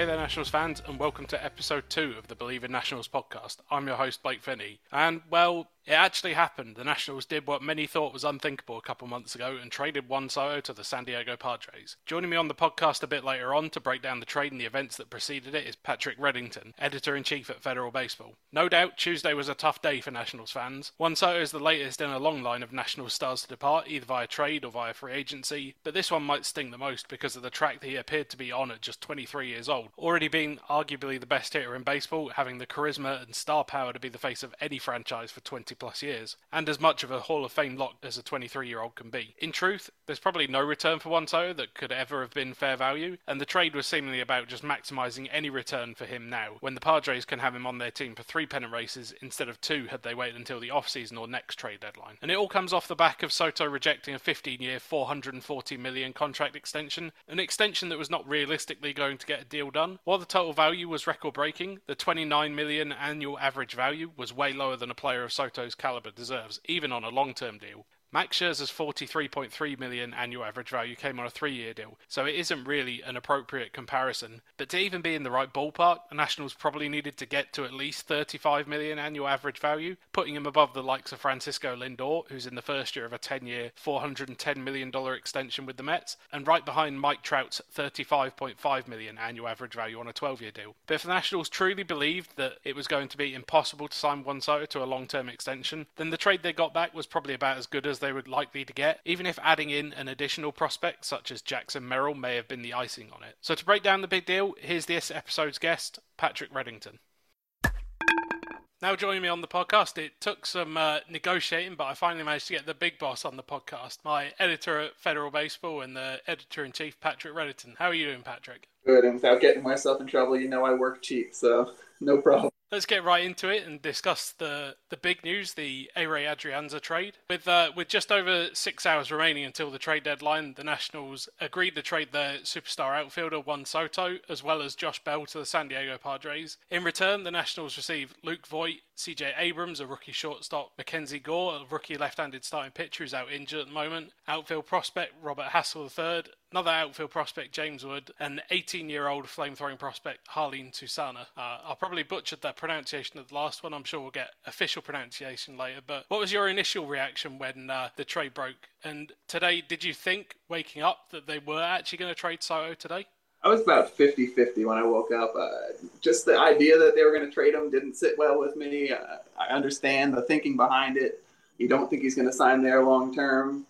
Hey there, Nationals fans, and welcome to episode two of the Bleav in Nationals podcast. I'm your host, Blake Finney. And, well, it actually happened. The Nationals did what many thought was unthinkable a couple months ago and traded Juan Soto to the San Diego Padres. Joining me on the podcast a bit later on to break down the trade and the events that preceded it is Patrick Reddington, editor in chief at Federal Baseball. No doubt Tuesday was a tough day for Nationals fans. Juan Soto is the latest in a long line of Nationals stars to depart, either via trade or via free agency, but this one might sting the most because of the track that he appeared to be on at just 23 years old. Already being arguably the best hitter in baseball, having the charisma and star power to be the face of any franchise for 20 plus years, and as much of a Hall of Fame lock as a 23 year old can be. In truth, there's probably no return for Soto that could ever have been fair value, and the trade was seemingly about just maximising any return for him now, when the Padres can have him on their team for three pennant races instead of two had they waited until the off-season or next trade deadline. And it all comes off the back of Soto rejecting a 15 year, 440 million contract extension, an extension that was not realistically going to get a deal done. While the total value was record breaking, the 29 million annual average value was way lower than a player of Soto's caliber deserves, even on a long term deal. Max Scherzer's 43.3 million annual average value came on a three-year deal, so it isn't really an appropriate comparison. But to even be in the right ballpark, the Nationals probably needed to get to at least 35 million annual average value, putting him above the likes of Francisco Lindor, who's in the first year of a 10-year, 410 million dollar extension with the Mets, and right behind Mike Trout's 35.5 million annual average value on a 12-year deal. But if the Nationals truly believed that it was going to be impossible to sign Juan Soto to a long-term extension, then the trade they got back was probably about as good as they were likely to get, even if adding in an additional prospect such as Jackson Merrill may have been the icing on it. So to break down the big deal, here's this episode's guest, Patrick Reddington. Now joining me on the podcast, it took some uh, negotiating, but I finally managed to get the big boss on the podcast, my editor at Federal Baseball and the editor in chief, Patrick Reddington. How are you doing, Patrick? Good, and without getting myself in trouble, you know I work cheap, so no problem. Let's get right into it and discuss the, the big news, the Ehire Adrianza trade. With uh, with just over six hours remaining until the trade deadline, the Nationals agreed to trade their superstar outfielder Juan Soto as well as Josh Bell to the San Diego Padres. In return, the Nationals received Luke Voit, CJ Abrams, a rookie shortstop, Mackenzie Gore, a rookie left-handed starting pitcher who's out injured at the moment, outfield prospect Robert Hassell III, another outfield prospect James Wood, and 18-year-old flame-throwing prospect Jarlin Susana. Uh, I probably butchered that pronunciation of the last one. I'm sure we'll get official pronunciation later. But what was your initial reaction when uh, the trade broke? And today, did you think waking up that they were actually going to trade Soto today? I was about 50 50 when I woke up. Uh, just the idea that they were going to trade him didn't sit well with me. Uh, I understand the thinking behind it. You don't think he's going to sign there long term.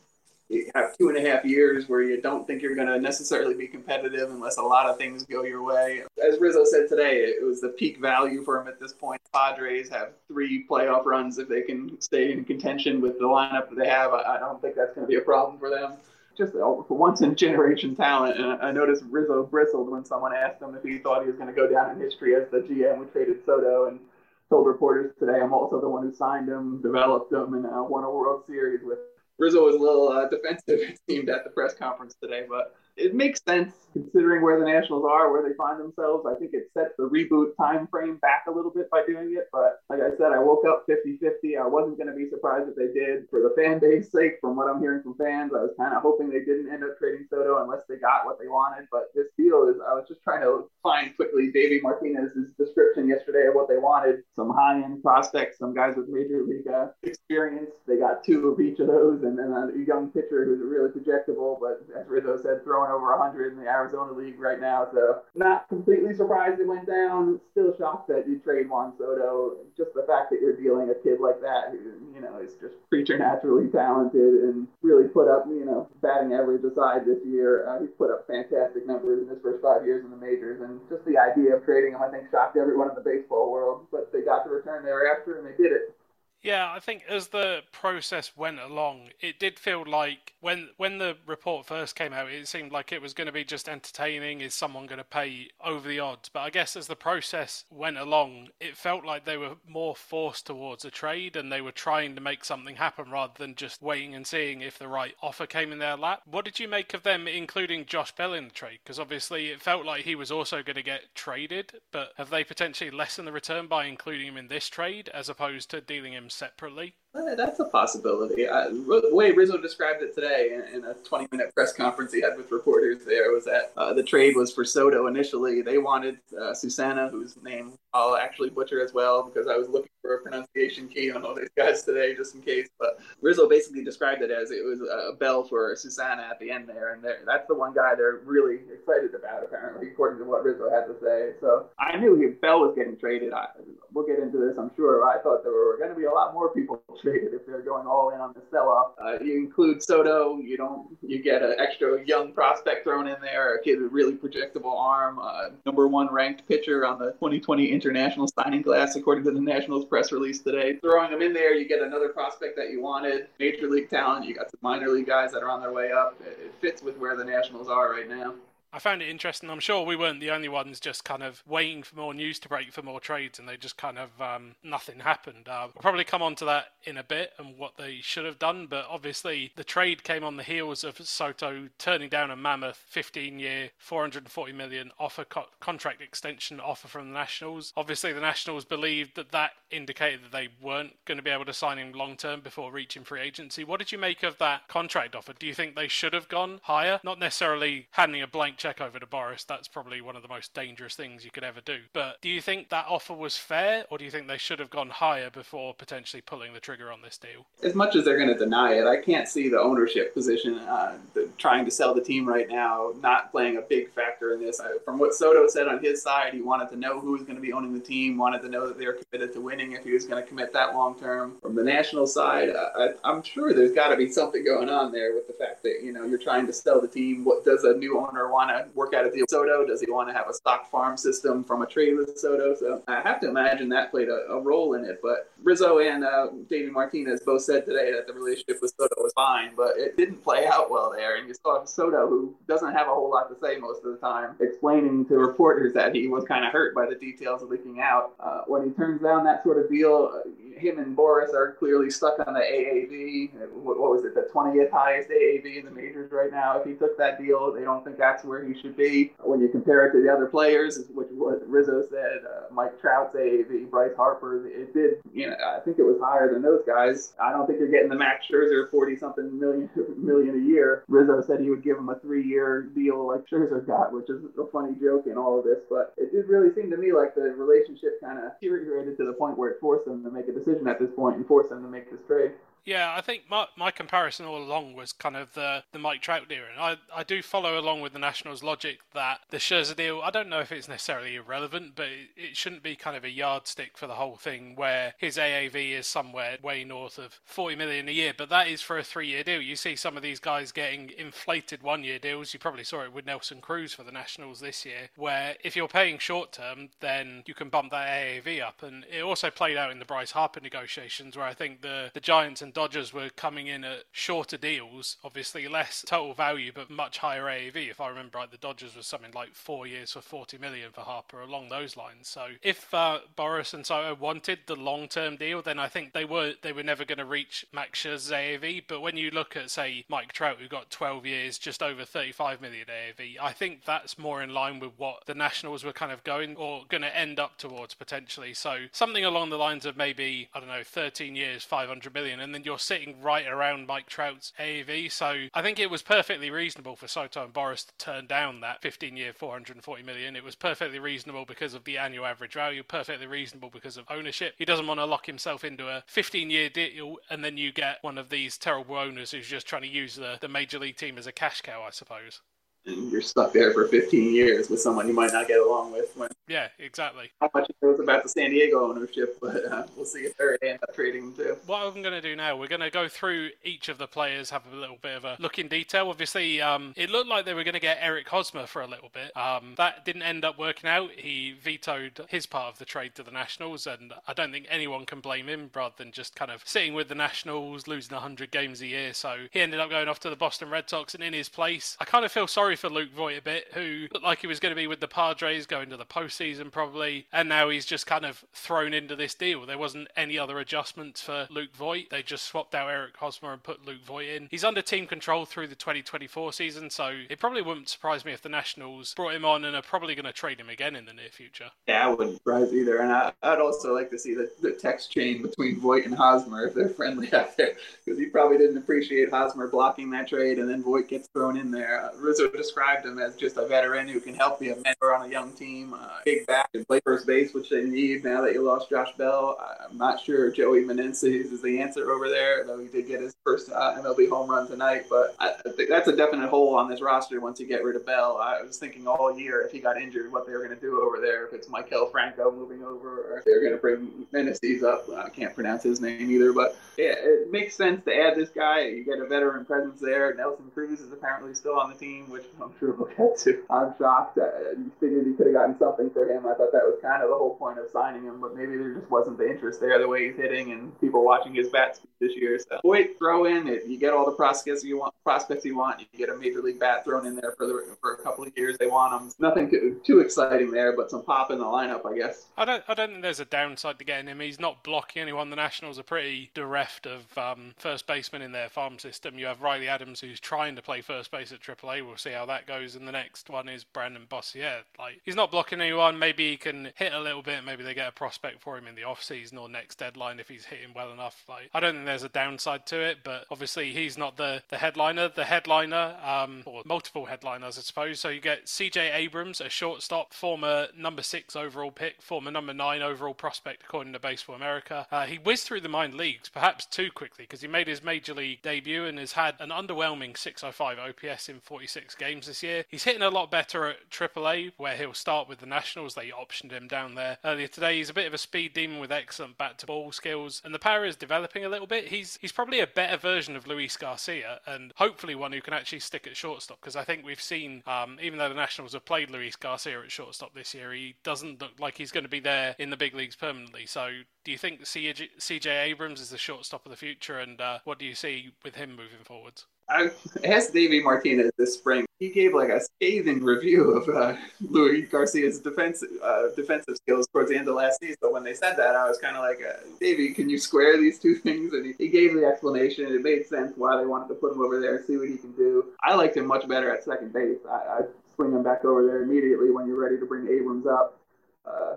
You have two and a half years where you don't think you're going to necessarily be competitive unless a lot of things go your way. As Rizzo said today, it was the peak value for him at this point. Padres have three playoff runs if they can stay in contention with the lineup that they have. I don't think that's going to be a problem for them just once in generation talent. And I noticed Rizzo bristled when someone asked him if he thought he was going to go down in history as the GM who traded Soto and told reporters today, I'm also the one who signed him, developed him, and uh, won a World Series with. Rizzo was a little uh, defensive, it seemed, at the press conference today, but it makes sense considering where the Nationals are, where they find themselves. I think it sets the reboot time frame back a little bit by doing it. But like I said, I woke up 50-50. I wasn't going to be surprised if they did. For the fan base sake, from what I'm hearing from fans, I was kind of hoping they didn't end up trading Soto unless they got what they wanted. But this deal is, I was just trying to find quickly Davey Martinez's description yesterday of what they wanted. Some high-end prospects, some guys with major league uh, experience. They got two of each of those, and then a young pitcher who's really projectable, but as Rizzo said, throwing over 100 in the Arizona League right now. So not completely surprised it went down. Still shocked that you trade Juan Soto. Just the fact that you're dealing a kid like that who, you know, is just preternaturally talented and really put up, you know, batting average aside this year. Uh, he's put up fantastic numbers in his first five years in the majors. And just the idea of trading him, I think, shocked everyone in the baseball world. But they got the return thereafter and they did it. Yeah, I think as the process went along, it did feel like when when the report first came out, it seemed like it was going to be just entertaining. Is someone going to pay over the odds? But I guess as the process went along, it felt like they were more forced towards a trade, and they were trying to make something happen rather than just waiting and seeing if the right offer came in their lap. What did you make of them, including Josh Bell in the trade? Because obviously it felt like he was also going to get traded, but have they potentially lessened the return by including him in this trade as opposed to dealing him separately? That's a possibility. The way Rizzo described it today in, in a 20 minute press conference he had with reporters there was that uh, the trade was for Soto initially. They wanted uh, Susana, whose name I'll actually butcher as well because I was looking for a pronunciation key on all these guys today just in case. But Rizzo basically described it as it was a bell for Susana at the end there. And that's the one guy they're really excited about, apparently, according to what Rizzo had to say. So I knew Bell was getting traded. I, we'll get into this, I'm sure. I thought there were going to be a lot more people traded if they're going all in on the sell-off. Uh, you include Soto, you don't, you get an extra young prospect thrown in there, a kid with a really projectable arm, uh, number one ranked pitcher on the 2020 International Signing Class, according to the Nationals press release today. Throwing them in there, you get another prospect that you wanted, major league talent. You got some minor league guys that are on their way up. It, it fits with where the Nationals are right now. I found it interesting. I'm sure we weren't the only ones just kind of waiting for more news to break for more trades, and they just kind of um, nothing happened. Uh, we'll probably come on to that in a bit and what they should have done, but obviously the trade came on the heels of Soto turning down a mammoth 15-year, 440 million offer co- contract extension offer from the Nationals. Obviously, the Nationals believed that that indicated that they weren't going to be able to sign him long term before reaching free agency. What did you make of that contract offer? Do you think they should have gone higher? Not necessarily handing a blank check over to Boras, That's probably one of the most dangerous things you could ever do. But do you think that offer was fair, or do you think they should have gone higher before potentially pulling the trigger on this deal? As much as they're going to deny it, I can't see the ownership position uh, the, trying to sell the team right now not playing a big factor in this. I, from what Soto said on his side, he wanted to know who was going to be owning the team, wanted to know that they were committed to winning if he was going to commit that long term. From the national side, I, I'm sure there's got to be something going on there with the fact that you know you're trying to sell the team. What does a new owner want to work out a the Soto? Does he want to have a stock farm system from a trade with Soto? So I have to imagine that played a, a role in it. But Rizzo and uh, David Martinez both said today that the relationship with Soto was fine, but it didn't play out well there. And you saw Soto, who doesn't have a whole lot to say most of the time, explaining to reporters that he was kind of hurt by the details leaking out. Uh, when he turns down that sort of deal, uh, him and Boras are clearly stuck on the AAV. What, what, was it, the 20th highest AAV in the majors right now? If he took that deal, they don't think that's where he should be. When you compare it to the other players, which what Rizzo said, uh, Mike Trout's AAV, Bryce Harper, it did, you know, I think it was higher than those guys. I don't think you're getting the Max Scherzer 40 something million million a year. Rizzo said he would give him a three year deal like Scherzer got, which is a funny joke in all of this. But it did really seem to me like the relationship kind of deteriorated to the point where it forced them to make a decision at this point and force them to make this trade. Yeah, I think my, my comparison all along was kind of the, the Mike Trout deal. And I, I do follow along with the Nationals' logic that the Scherzer deal, I don't know if it's necessarily irrelevant, but it, it shouldn't be kind of a yardstick for the whole thing where his AAV is somewhere way north of 40 million a year. But that is for a three year deal. You see some of these guys getting inflated one year deals. You probably saw it with Nelson Cruz for the Nationals this year, where if you're paying short term, then you can bump that AAV up. And it also played out in the Bryce Harper negotiations where I think the, the Giants and and Dodgers were coming in at shorter deals, obviously less total value, but much higher AAV. If I remember right, the Dodgers was something like four years for 40 million for Harper, along those lines. So if uh, Boras and Soto wanted the long-term deal, then I think they were they were never going to reach Max Scherzer's AAV. But when you look at say Mike Trout, who got 12 years, just over 35 million AAV, I think that's more in line with what the Nationals were kind of going or going to end up towards potentially. So something along the lines of maybe I don't know 13 years, 500 million, and then and you're sitting right around Mike Trout's AAV. So I think it was perfectly reasonable for Soto and Boras to turn down that 15 year, 440 million. It was perfectly reasonable because of the annual average value, perfectly reasonable because of ownership. He doesn't want to lock himself into a 15 year deal and then you get one of these terrible owners who's just trying to use the, the major league team as a cash cow, I suppose and you're stuck there for 15 years with someone you might not get along with. When, yeah, exactly. How much it knows about the San Diego ownership, but uh, we'll see if they end up trading them too. What I'm going to do now, we're going to go through each of the players, have a little bit of a look in detail. Obviously, um, it looked like they were going to get Eric Hosmer for a little bit. Um, that didn't end up working out. He vetoed his part of the trade to the Nationals, and I don't think anyone can blame him rather than just kind of sitting with the Nationals, losing 100 games a year. So he ended up going off to the Boston Red Sox, and in his place, I kind of feel sorry for Luke Voit a bit, who looked like he was going to be with the Padres going to the postseason probably. And now he's just kind of thrown into this deal. There wasn't any other adjustments for Luke Voit. They just swapped out Eric Hosmer and put Luke Voit in. He's under team control through the 2024 season, so it probably wouldn't surprise me if the Nationals brought him on and are probably going to trade him again in the near future. Yeah, I wouldn't surprise either. And I, would also like to see the, the text chain between Voit and Hosmer if they're friendly out there, because he probably didn't appreciate Hosmer blocking that trade, and then Voit gets thrown in there. Uh, Rizzo described him as just a veteran who can help be a mentor on a young team, uh, big back and play first base, which they need now that you lost Josh Bell. I'm not sure Joey Meneses is the answer over there, though he did get his first uh, MLB home run tonight. But I, think that's a definite hole on this roster once you get rid of Bell. I was thinking all year if he got injured, what they were going to do over there. If it's Maikel Franco moving over, or they're going to bring Meneses up. I can't pronounce his name either, but yeah, it makes sense to add this guy. You get a veteran presence there. Nelson Cruz is apparently still on the team, which I'm sure we'll get to. I'm shocked. I figured you could have gotten something for him. I thought that was kind of the whole point of signing him, but maybe there just wasn't the interest there the way he's hitting and people watching his bat speed this year. So Voit, throw in it. You get all the prospects you want. Prospects you want. You get a major league bat thrown in there for the, for a couple of years. They want them. Nothing too, too exciting there, but some pop in the lineup, I guess. I don't. I don't think there's a downside to getting him. He's not blocking anyone. The Nationals are pretty bereft of um, first baseman in their farm system. You have Riley Adams, who's trying to play first base at AAA. We'll see how that goes. And the next one is Brandon Boissiere. Like he's not blocking anyone. Maybe he can hit a little bit. Maybe they get a prospect for him in the off season or next deadline if he's hitting well enough. Like I don't think there's a downside to it, but obviously he's not the the headliner. The headliner, um, or multiple headliners, I suppose. So you get C.J. Abrams, a shortstop, former number six overall pick, former number nine overall prospect according to Baseball America. Uh, he whizzed through the minor leagues, perhaps too quickly, because he made his major league debut and has had an underwhelming 605 OPS in 46 games this year. He's hitting a lot better at AAA, where he'll start with the Nationals. They optioned him down there earlier today. He's a bit of a speed demon with excellent bat to ball skills, and the power is developing a little bit. He's he's probably a better version of Luis Garcia, and hopefully one who can actually stick at shortstop. Because I think we've seen, um, even though the Nationals have played Luis Garcia at shortstop this year, he doesn't look like he's going to be there in the big leagues permanently. So, do you think CJ Abrams is the shortstop of the future, and uh, what do you see with him moving forwards? I asked Davey Martinez this spring. He gave like a scathing review of uh, Luis Garcia's defense, uh, defensive skills towards the end of last season. So when they said that, I was kind of like, uh, Davey, can you square these two things? And he, he, gave the explanation. And it made sense why they wanted to put him over there and see what he can do. I liked him much better at second base. I, I swing him back over there immediately when you're ready to bring Abrams up. Uh,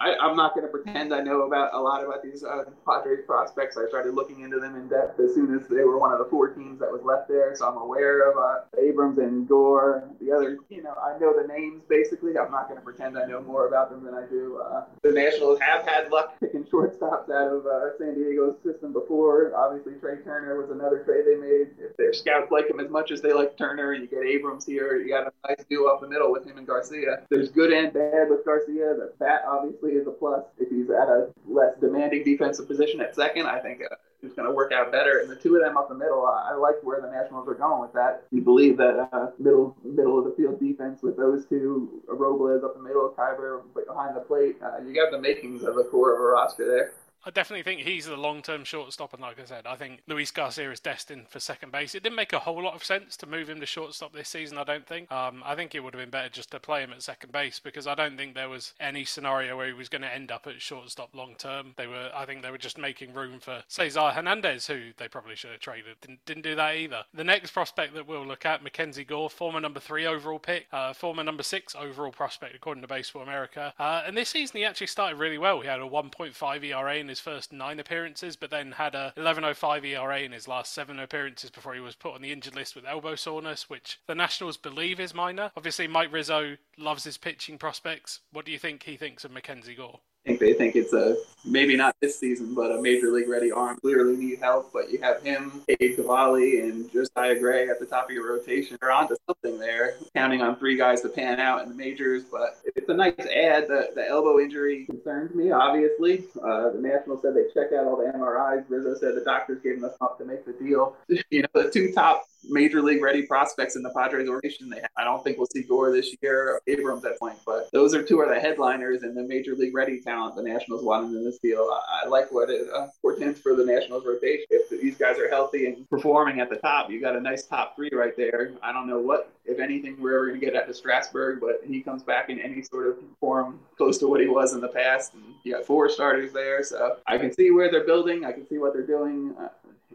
I, am not going to pretend I know about a lot about these uh, Padres prospects. I started looking into them in depth as soon as they were one of the four teams that was left there. So I'm aware of uh, Abrams and Gore. The other, you know, I know the names basically. I'm not going to pretend I know more about them than I do. Uh, the Nationals have had luck picking shortstops out of uh, San Diego's system before. Obviously, Trea Turner was another trade they made. If their scouts like him as much as they like Turner, you get Abrams here. You got a nice duo up the middle with him and Garcia. There's good and bad with Garcia. The bat obviously is a plus. If he's at a less demanding defensive position at second, I think uh, it's going to work out better. And the two of them up the middle, I, I like where the Nationals are going with that. You believe that uh, middle middle of the field defense with those two, Robles up the middle, Keibert behind the plate, uh, you got the makings of a core of a roster there. I definitely think he's the long term shortstop, and like I said, I think Luis Garcia is destined for second base. It didn't make a whole lot of sense to move him to shortstop this season, I don't think. Um, I think it would have been better just to play him at second base because I don't think there was any scenario where he was going to end up at shortstop long term. They were, I think they were just making room for Cesar Hernandez, who they probably should have traded. Didn't, didn't do that either. The next prospect that we'll look at, Mackenzie Gore, former number three overall pick, uh, former number six overall prospect according to Baseball America. Uh, and this season he actually started really well. He had a 1.5 ERA in his first nine appearances, but then had a 11.05 ERA in his last seven appearances before he was put on the injured list with elbow soreness, which the Nationals believe is minor. Obviously, Mike Rizzo loves his pitching prospects. What do you think he thinks of Mackenzie Gore? I think they think it's a maybe not this season, but a major league ready arm. Clearly need help, but you have him, Cade Cavalli, and Josiah Gray at the top of your rotation. They're onto something there, counting on three guys to pan out in the majors. But it's a nice add. The, the elbow injury concerns me, obviously. Uh, the Nationals said they checked out all the MRIs. Rizzo said the doctors gave him up to make the deal. You know, the two top major league ready prospects in the Padres organization. They, I don't think we'll see Gore this year, Abrams at point, but those are two of the headliners and the major league ready talent the Nationals wanted in this deal. I, I like what it uh, portends for the Nationals rotation. If these guys are healthy and performing at the top, you got a nice top three right there. I don't know what, if anything, we're ever going to get out the Strasburg, but he comes back in any sort of form close to what he was in the past. And you got four starters there, so I can see where they're building. I can see what they're doing. Uh,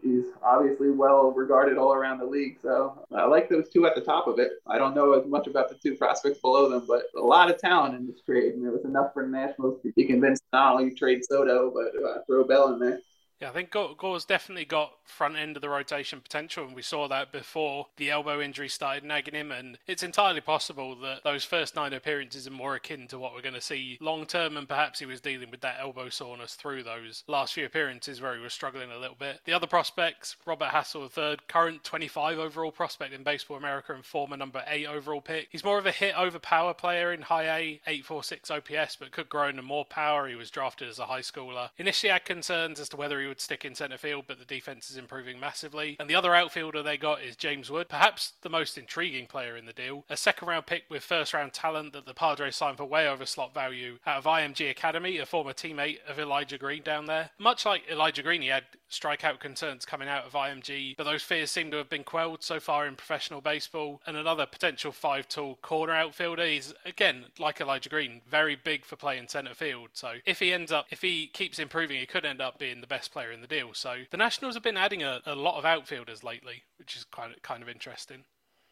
he's obviously well regarded all around the league. So I like those two at the top of it. I don't know as much about the two prospects below them, but a lot of talent in this trade, and it was enough for the Nationals to be convinced not only trade Soto but uh, throw Bell in there. Yeah, I think Gore's definitely got front end of the rotation potential, and we saw that before the elbow injury started nagging him. And it's entirely possible that those first nine appearances are more akin to what we're going to see long term, and perhaps he was dealing with that elbow soreness through those last few appearances where he was struggling a little bit. The other prospects, Robert Hassell, third, current 25 overall prospect in Baseball America and former number eight overall pick. He's more of a hit over power player in high A, 846 OPS, but could grow into more power. He was drafted as a high schooler. Initially had concerns as to whether he would stick in centre field, but the defence is improving massively. And the other outfielder they got is James Wood, perhaps the most intriguing player in the deal. A second round pick with first round talent that the Padres signed for way over slot value out of IMG Academy, a former teammate of Elijah Green down there. Much like Elijah Green, he had strikeout concerns coming out of IMG, but those fears seem to have been quelled so far in professional baseball. And another potential five tool corner outfielder. He's, again, like Elijah Green, very big for playing centre field. So if he ends up, if he keeps improving, he could end up being the best player in the deal. So the Nationals have been adding a, a lot of outfielders lately, which is kind of kind of interesting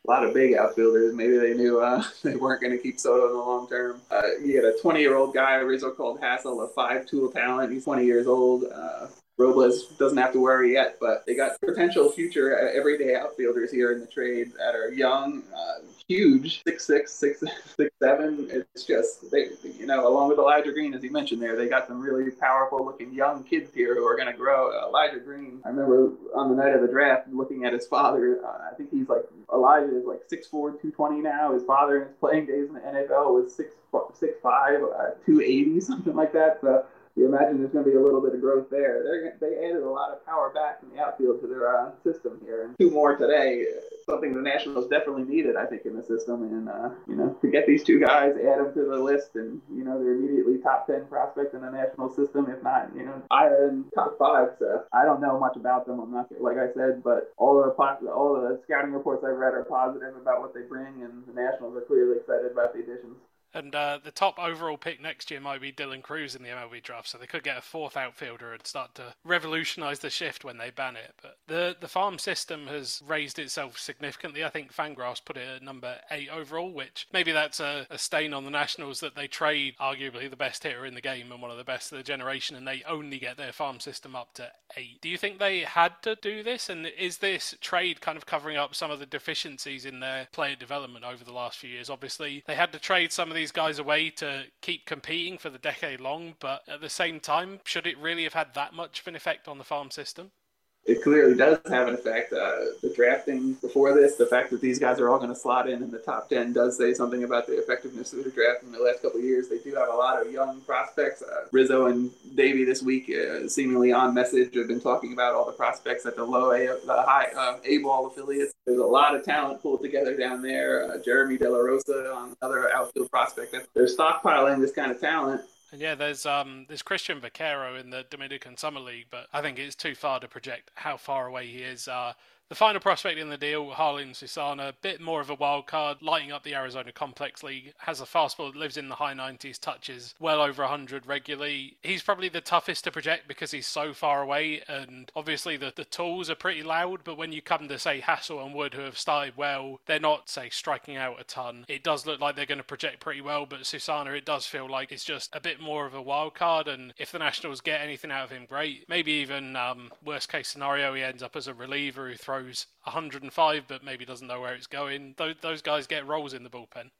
a lot of big outfielders. Maybe they knew uh, they weren't going to keep Soto in the long term. Uh, you get a 20 year old guy, Rizzo called Hassell, a five tool talent. He's 20 years old. Uh, Robles doesn't have to worry yet, but they got potential future everyday outfielders here in the trade that are young, uh, huge, six six, six six seven. It's just they, you know, along with Elijah Green, as you mentioned there, they got some really powerful looking young kids here who are going to grow. Elijah Green, I remember on the night of the draft looking at his father. Uh, I think he's like Elijah is like 6'4", 220 now. His father in his playing days in the NFL was six six five, uh, 280, something like that. So you imagine there's going to be a little bit of growth there. They're, they added a lot of power back from the outfield to their uh, system here, and two more today. Something the Nationals definitely needed, I think, in the system. And uh, you know, to get these two guys, add them to the list, and you know, they're immediately top ten prospects in the national system, if not, you know, higher top five. So I don't know much about them. I'm not like I said, but all the all the scouting reports I've read are positive about what they bring, and the Nationals are clearly excited about the additions. And uh, the top overall pick next year might be Dylan Crews in the MLB draft, so they could get a fourth outfielder and start to revolutionise the shift when they ban it. But the the farm system has raised itself significantly. I think Fangraphs put it at number eight overall, which maybe that's a, a stain on the Nationals that they trade arguably the best hitter in the game and one of the best of the generation, and they only get their farm system up to eight. Do you think they had to do this? And is this trade kind of covering up some of the deficiencies in their player development over the last few years? Obviously, they had to trade some of these guys away to keep competing for the decade long, but at the same time, should it really have had that much of an effect on the farm system? It clearly does have an effect. Uh, the drafting before this, the fact that these guys are all going to slot in in the top 10 does say something about the effectiveness of the draft in the last couple of years. They do have a lot of young prospects. Uh, Rizzo and Davey this week, uh, seemingly on message, have been talking about all the prospects at the low A, the high uh, A ball affiliates. There's a lot of talent pulled together down there. Uh, Jeremy De La Rosa, another outfield prospect. They're stockpiling this kind of talent and yeah, there's um there's Cristian Vaquero in the Dominican Summer League, but I think it's too far to project how far away he is. Uh, the final prospect in the deal, Jarlin Susana, a bit more of a wild card, lighting up the Arizona Complex League, has a fastball that lives in the high 90s, touches well over 100 regularly. He's probably the toughest to project because he's so far away, and obviously the, the tools are pretty loud, but when you come to, say, Hassell and Wood, who have started well, they're not, say, striking out a ton. It does look like they're going to project pretty well, but Susana, it does feel like it's just a bit more of a wild card, and if the Nationals get anything out of him, great. Maybe even um, worst case scenario, he ends up as a reliever who throws throws 105 but maybe doesn't know where it's going. Those, those guys get roles in the bullpen.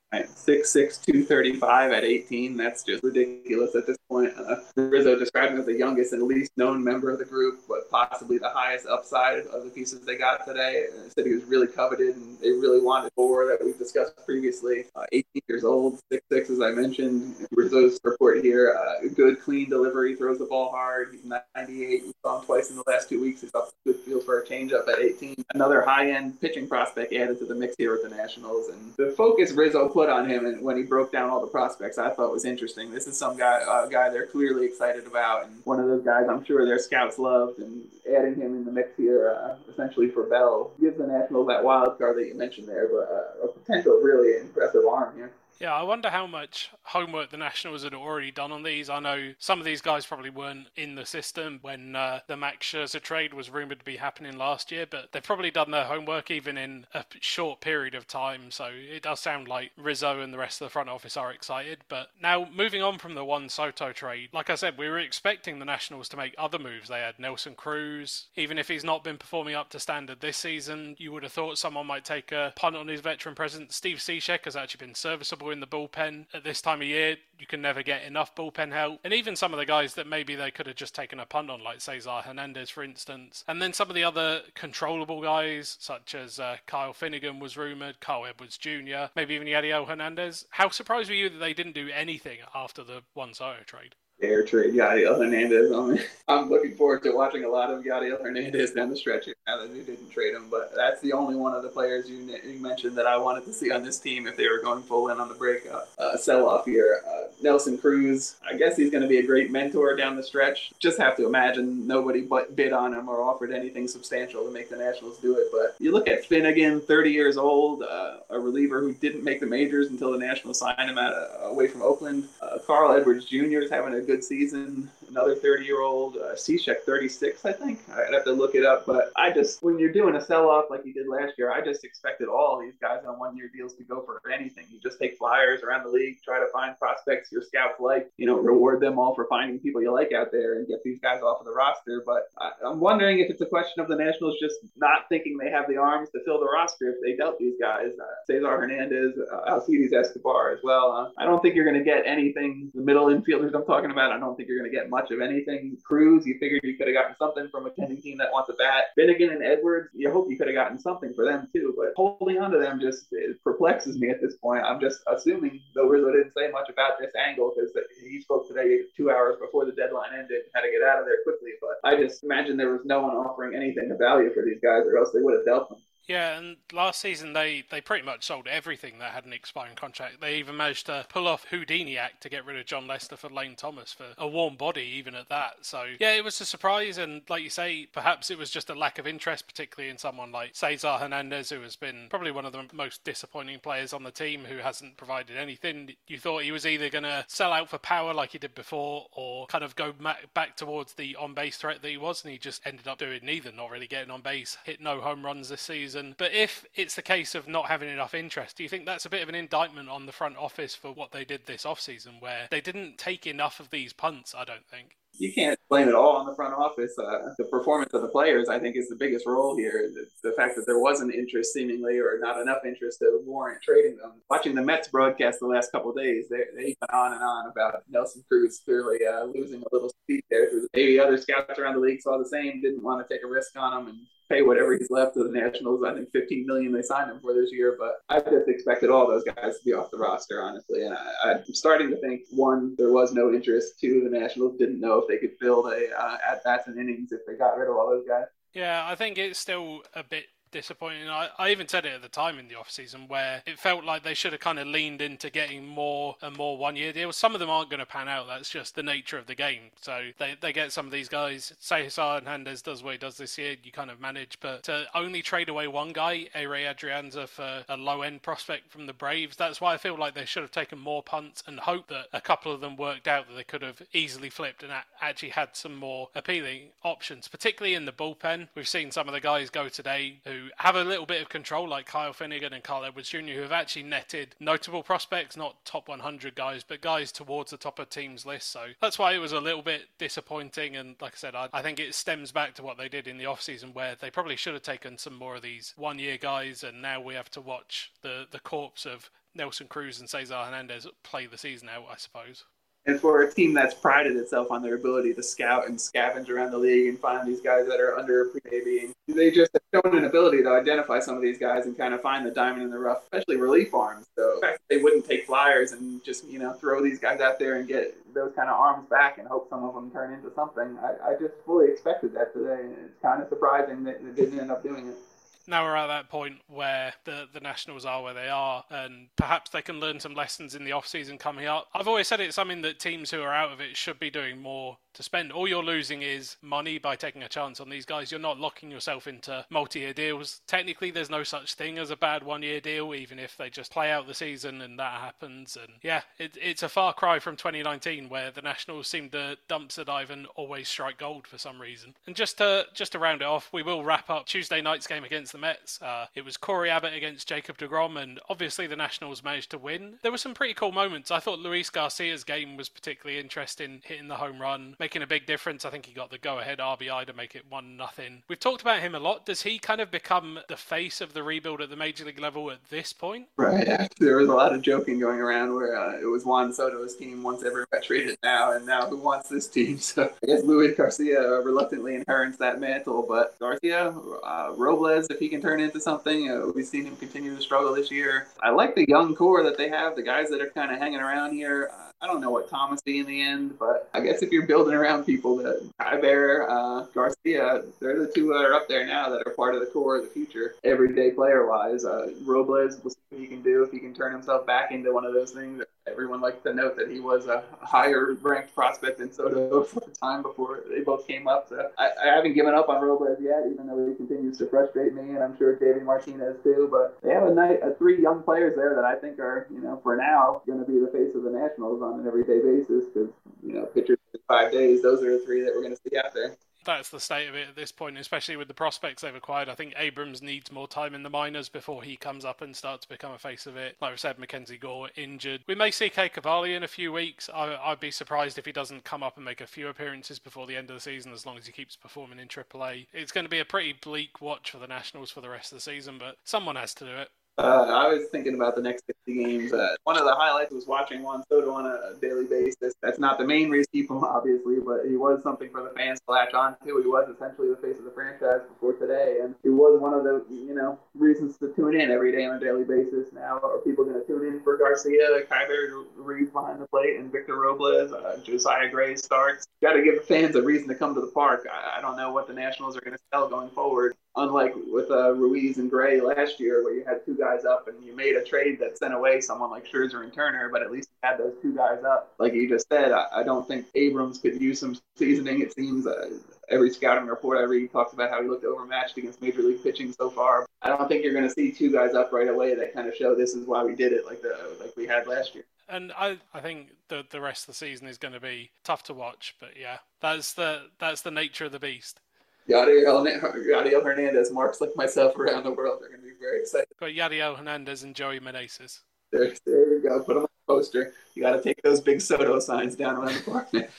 Six six two thirty five at 18. That's just ridiculous at this point. Uh, Rizzo described him as the youngest and least known member of the group, but possibly the highest upside of the pieces they got today. And said he was really coveted and they really wanted four that we've discussed previously. Uh, 18 years old, six six as I mentioned. Rizzo's report here: uh, good, clean delivery, throws the ball hard. He's 98. We saw him twice in the last two weeks. He's got good feel for a changeup at 18. Another high-end pitching prospect added to the mix here with the Nationals, and the focus Rizzo put on him and when he broke down all the prospects, I thought was interesting. This is some guy, uh, guy they're clearly excited about, and one of those guys I'm sure their scouts loved. And adding him in the mix here, uh, essentially for Bell, gives the Nationals that wild card that you mentioned there, but uh, a potential really impressive arm here. Yeah, I wonder how much homework the Nationals had already done on these. I know some of these guys probably weren't in the system when uh, the Max Scherzer trade was rumored to be happening last year, but they've probably done their homework even in a short period of time. So it does sound like Rizzo and the rest of the front office are excited. But now, moving on from the Juan Soto trade, like I said, we were expecting the Nationals to make other moves. They had Nelson Cruz. Even if he's not been performing up to standard this season, you would have thought someone might take a punt on his veteran presence. Steve Cishek has actually been serviceable in the bullpen at this time of year. You can never get enough bullpen help. And even some of the guys that maybe they could have just taken a punt on, like Cesar Hernandez, for instance. And then some of the other controllable guys, such as uh, Kyle Finnegan was rumoured, Carl Edwards Jr., maybe even Yadiel Hernandez. How surprised were you that they didn't do anything after the Juan Soto trade? Air trade Yadiel Hernandez. I'm, I'm looking forward to watching a lot of Yadiel Hernandez down the stretch here now that we didn't trade him. But that's the only one of the players you, you mentioned that I wanted to see on this team if they were going full in on the break uh, sell off here. Uh, Nelson Cruz, I guess he's going to be a great mentor down the stretch. Just have to imagine nobody but bid on him or offered anything substantial to make the Nationals do it. But you look at Finnegan, 30 years old, uh, a reliever who didn't make the majors until the Nationals signed him at, uh, away from Oakland. Uh, Carl Edwards Jr. is having a good season. Another 30 year old, uh, Cishek, 36, I think. I'd have to look it up. But I just, when you're doing a sell off like you did last year, I just expected all these guys on one year deals to go for anything. You just take flyers around the league, try to find prospects your scouts like, you know, reward them all for finding people you like out there and get these guys off of the roster. But I, I'm wondering if it's a question of the Nationals just not thinking they have the arms to fill the roster if they dealt these guys. Uh, Cesar Hernandez, uh, Alcides Escobar as well. Uh, I don't think you're going to get anything. The middle infielders I'm talking about, I don't think you're going to get much of anything. Cruz, you figured you could have gotten something from a contending team that wants a bat. Finnegan and Edwards, you hope you could have gotten something for them too. But holding on to them just perplexes me at this point. I'm just assuming, though Rizzo didn't say much about this angle because he spoke today two hours before the deadline ended, had to get out of there quickly. But I just imagine there was no one offering anything of value for these guys, or else they would have dealt them. Yeah, and last season they, they pretty much sold everything that had an expiring contract. They even managed to pull off Houdini Act to get rid of Jon Lester for Lane Thomas for a warm body, even at that. So yeah, it was a surprise, and like you say, perhaps it was just a lack of interest, particularly in someone like Cesar Hernandez, who has been probably one of the most disappointing players on the team, who hasn't provided anything. You thought he was either going to sell out for power like he did before, or kind of go back towards the on base threat that he was, and he just ended up doing neither, not really getting on base, hit no home runs this season season. But if it's the case of not having enough interest, do you think that's a bit of an indictment on the front office for what they did this offseason, where they didn't take enough of these punts, I don't think? you can't blame it all on the front office. Uh, the performance of the players, I think, is the biggest role here. The, the, fact that there wasn't interest, seemingly, or not enough interest to warrant trading them. Watching the Mets broadcast the last couple days, they they went on and on about Nelson Cruz clearly uh, losing a little speed there. Maybe other scouts around the league saw the same, didn't want to take a risk on him, and pay whatever he's left to the Nationals. I think 15 million they signed him for this year, but I just expected all those guys to be off the roster, honestly. And I, am starting to think one, there was no interest. Two, the Nationals didn't know if they could build a uh, at bats and innings if they got rid of all those guys. Yeah, I think it's still a bit disappointing. I, I even said it at the time in the off season where it felt like they should have kind of leaned into getting more and more one year deals. Some of them aren't going to pan out. That's just the nature of the game. So they, they get some of these guys. Say Cesar Hernandez does what he does this year, you kind of manage. But to only trade away one guy, Ehire Adrianza, for a low end prospect from the Braves, that's why I feel like they should have taken more punts and hope that a couple of them worked out that they could have easily flipped and actually had some more appealing options, particularly in the bullpen. We've seen some of the guys go today who have a little bit of control, like Kyle Finnegan and Carl Edwards Jr., who have actually netted notable prospects, not top 100 guys, but guys towards the top of teams' list. So that's why it was a little bit disappointing. And like I said, I, I think it stems back to what they did in the offseason, where they probably should have taken some more of these one year guys, and now we have to watch the, the corpse of Nelson Cruz and Cesar Hernandez play the season out, I suppose. And for a team that's prided itself on their ability to scout and scavenge around the league and find these guys that are under underappreciated, they just have shown an ability to identify some of these guys and kind of find the diamond in the rough, especially relief arms. So they wouldn't take flyers and just you know throw these guys out there and get those kind of arms back and hope some of them turn into something, I, I just fully expected that today, and it's kind of surprising that they didn't end up doing it now we're at that point where the, the Nationals are where they are, and perhaps they can learn some lessons in the off season coming up. I've always said it's something that teams who are out of it should be doing more to spend. All you're losing is money by taking a chance on these guys. You're not locking yourself into multi year deals. Technically, there's no such thing as a bad one year deal, even if they just play out the season and that happens. And yeah, it, it's a far cry from 2019 where the Nationals seemed to dumpster dive and always strike gold for some reason. And just to just to round it off, we will wrap up Tuesday night's game against the Mets. Uh, it was Cory Abbott against Jacob DeGrom, and obviously the Nationals managed to win. There were some pretty cool moments. I thought Luis Garcia's game was particularly interesting, hitting the home run making a big difference. I think he got the go-ahead RBI to make it one nothing. We've talked about him a lot. Does he kind of become the face of the rebuild at the major league level at this point? Right. There was a lot of joking going around where uh, it was Juan Soto's team once everyone got traded now, and now who wants this team? So I guess Luis Garcia reluctantly inherits that mantle, but Garcia, uh, Robles, if he can turn into something, uh, we've seen him continue to struggle this year. I like the young core that they have, the guys that are kind of hanging around here. Uh, I don't know what Thomas be in the end, but I guess if you're building around people that Keibert, uh, Garcia, they're the two that are up there now that are part of the core of the future, everyday player wise. Uh, Robles, we'll see what he can do if he can turn himself back into one of those things. Everyone likes to note that he was a higher ranked prospect than Soto for the time before they both came up. So I, I haven't given up on Robles yet, even though he continues to frustrate me, and I'm sure David Martinez too. But they have a night, uh, three young players there that I think are, you know, for now, going to be the face of the Nationals on an everyday basis because you know pitchers in five days. Those are the three that we're going to see out there that's the state of it at this point, especially with the prospects they've acquired. I think Abrams needs more time in the minors before he comes up and starts to become a face of it. Like I said, Mackenzie Gore injured. We may see Cade Cavalli in a few weeks. I, would be surprised if he doesn't come up and make a few appearances before the end of the season, as long as he keeps performing in AAA. It's going to be a pretty bleak watch for the Nationals for the rest of the season, but someone has to do it. Uh, I was thinking about the next 50 games. Uh, one of the highlights was watching Juan Soto on a daily basis. That's not the main reason him, obviously, but he was something for the fans to latch on to. He was essentially the face of the franchise before today, and he was one of the you know reasons to tune in every day on a daily basis. Now, are people going to tune in for Garcia, Keibert Ruiz behind the plate, and Victor Robles, uh, Josiah Gray starts? Got to give the fans a reason to come to the park. I, I don't know what the Nationals are going to sell going forward unlike with uh, Ruiz and Gray last year, where you had two guys up and you made a trade that sent away someone like Scherzer and Turner, but at least you had those two guys up. Like you just said, I, I don't think Abrams could use some seasoning. It seems uh, every scouting report I read talks about how he looked overmatched against major league pitching so far. I don't think you're going to see two guys up right away that kind of show this is why we did it, like the like we had last year. And I, I think the the rest of the season is going to be tough to watch, but yeah, that's the that's the nature of the beast. Yadiel, Yadiel Hernandez marks like myself around the world are going to be very excited. Got Yadiel Hernandez and Joey Meneses. There, there we go. Put them on the poster. You got to take those big Soto signs down around the park.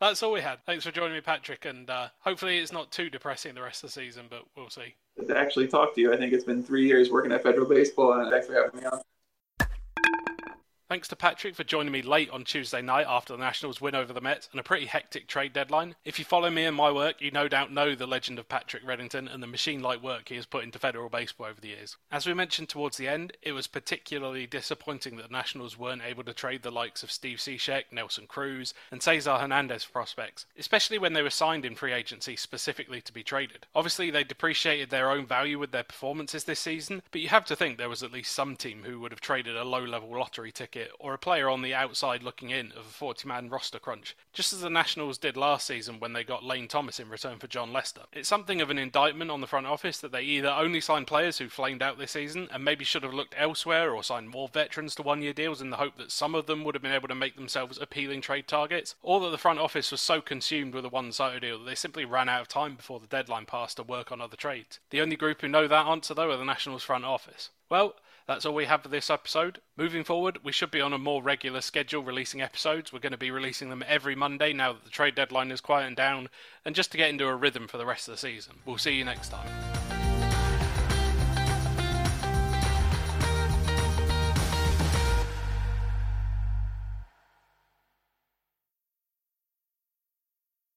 That's all we had. Thanks for joining me, Patrick, and uh, hopefully it's not too depressing the rest of the season, but we'll see. To actually talk to you, I think it's been three years working at Federal Baseball, and thanks for having me on. Thanks to Patrick for joining me late on Tuesday night after the Nationals win over the Mets and a pretty hectic trade deadline. If you follow me and my work, you no doubt know the legend of Patrick Reddington and the machine like work he has put into federal baseball over the years. As we mentioned towards the end, it was particularly disappointing that the Nationals weren't able to trade the likes of Steve Cishek, Nelson Cruz, and Cesar Hernandez prospects, especially when they were signed in free agency specifically to be traded. Obviously, they depreciated their own value with their performances this season, but you have to think there was at least some team who would have traded a low level lottery ticket ticket or a player on the outside looking in of a 40 man roster crunch, just as the Nationals did last season when they got Lane Thomas in return for Jon Lester. It's something of an indictment on the front office that they either only signed players who flamed out this season and maybe should have looked elsewhere or signed more veterans to one year deals in the hope that some of them would have been able to make themselves appealing trade targets, or that the front office was so consumed with a one sided deal that they simply ran out of time before the deadline passed to work on other trades. The only group who know that answer, though, are the Nationals front office. Well, that's all we have for this episode. Moving forward, we should be on a more regular schedule releasing episodes. We're going to be releasing them every Monday now that the trade deadline is quieting down, and just to get into a rhythm for the rest of the season. We'll see you next time.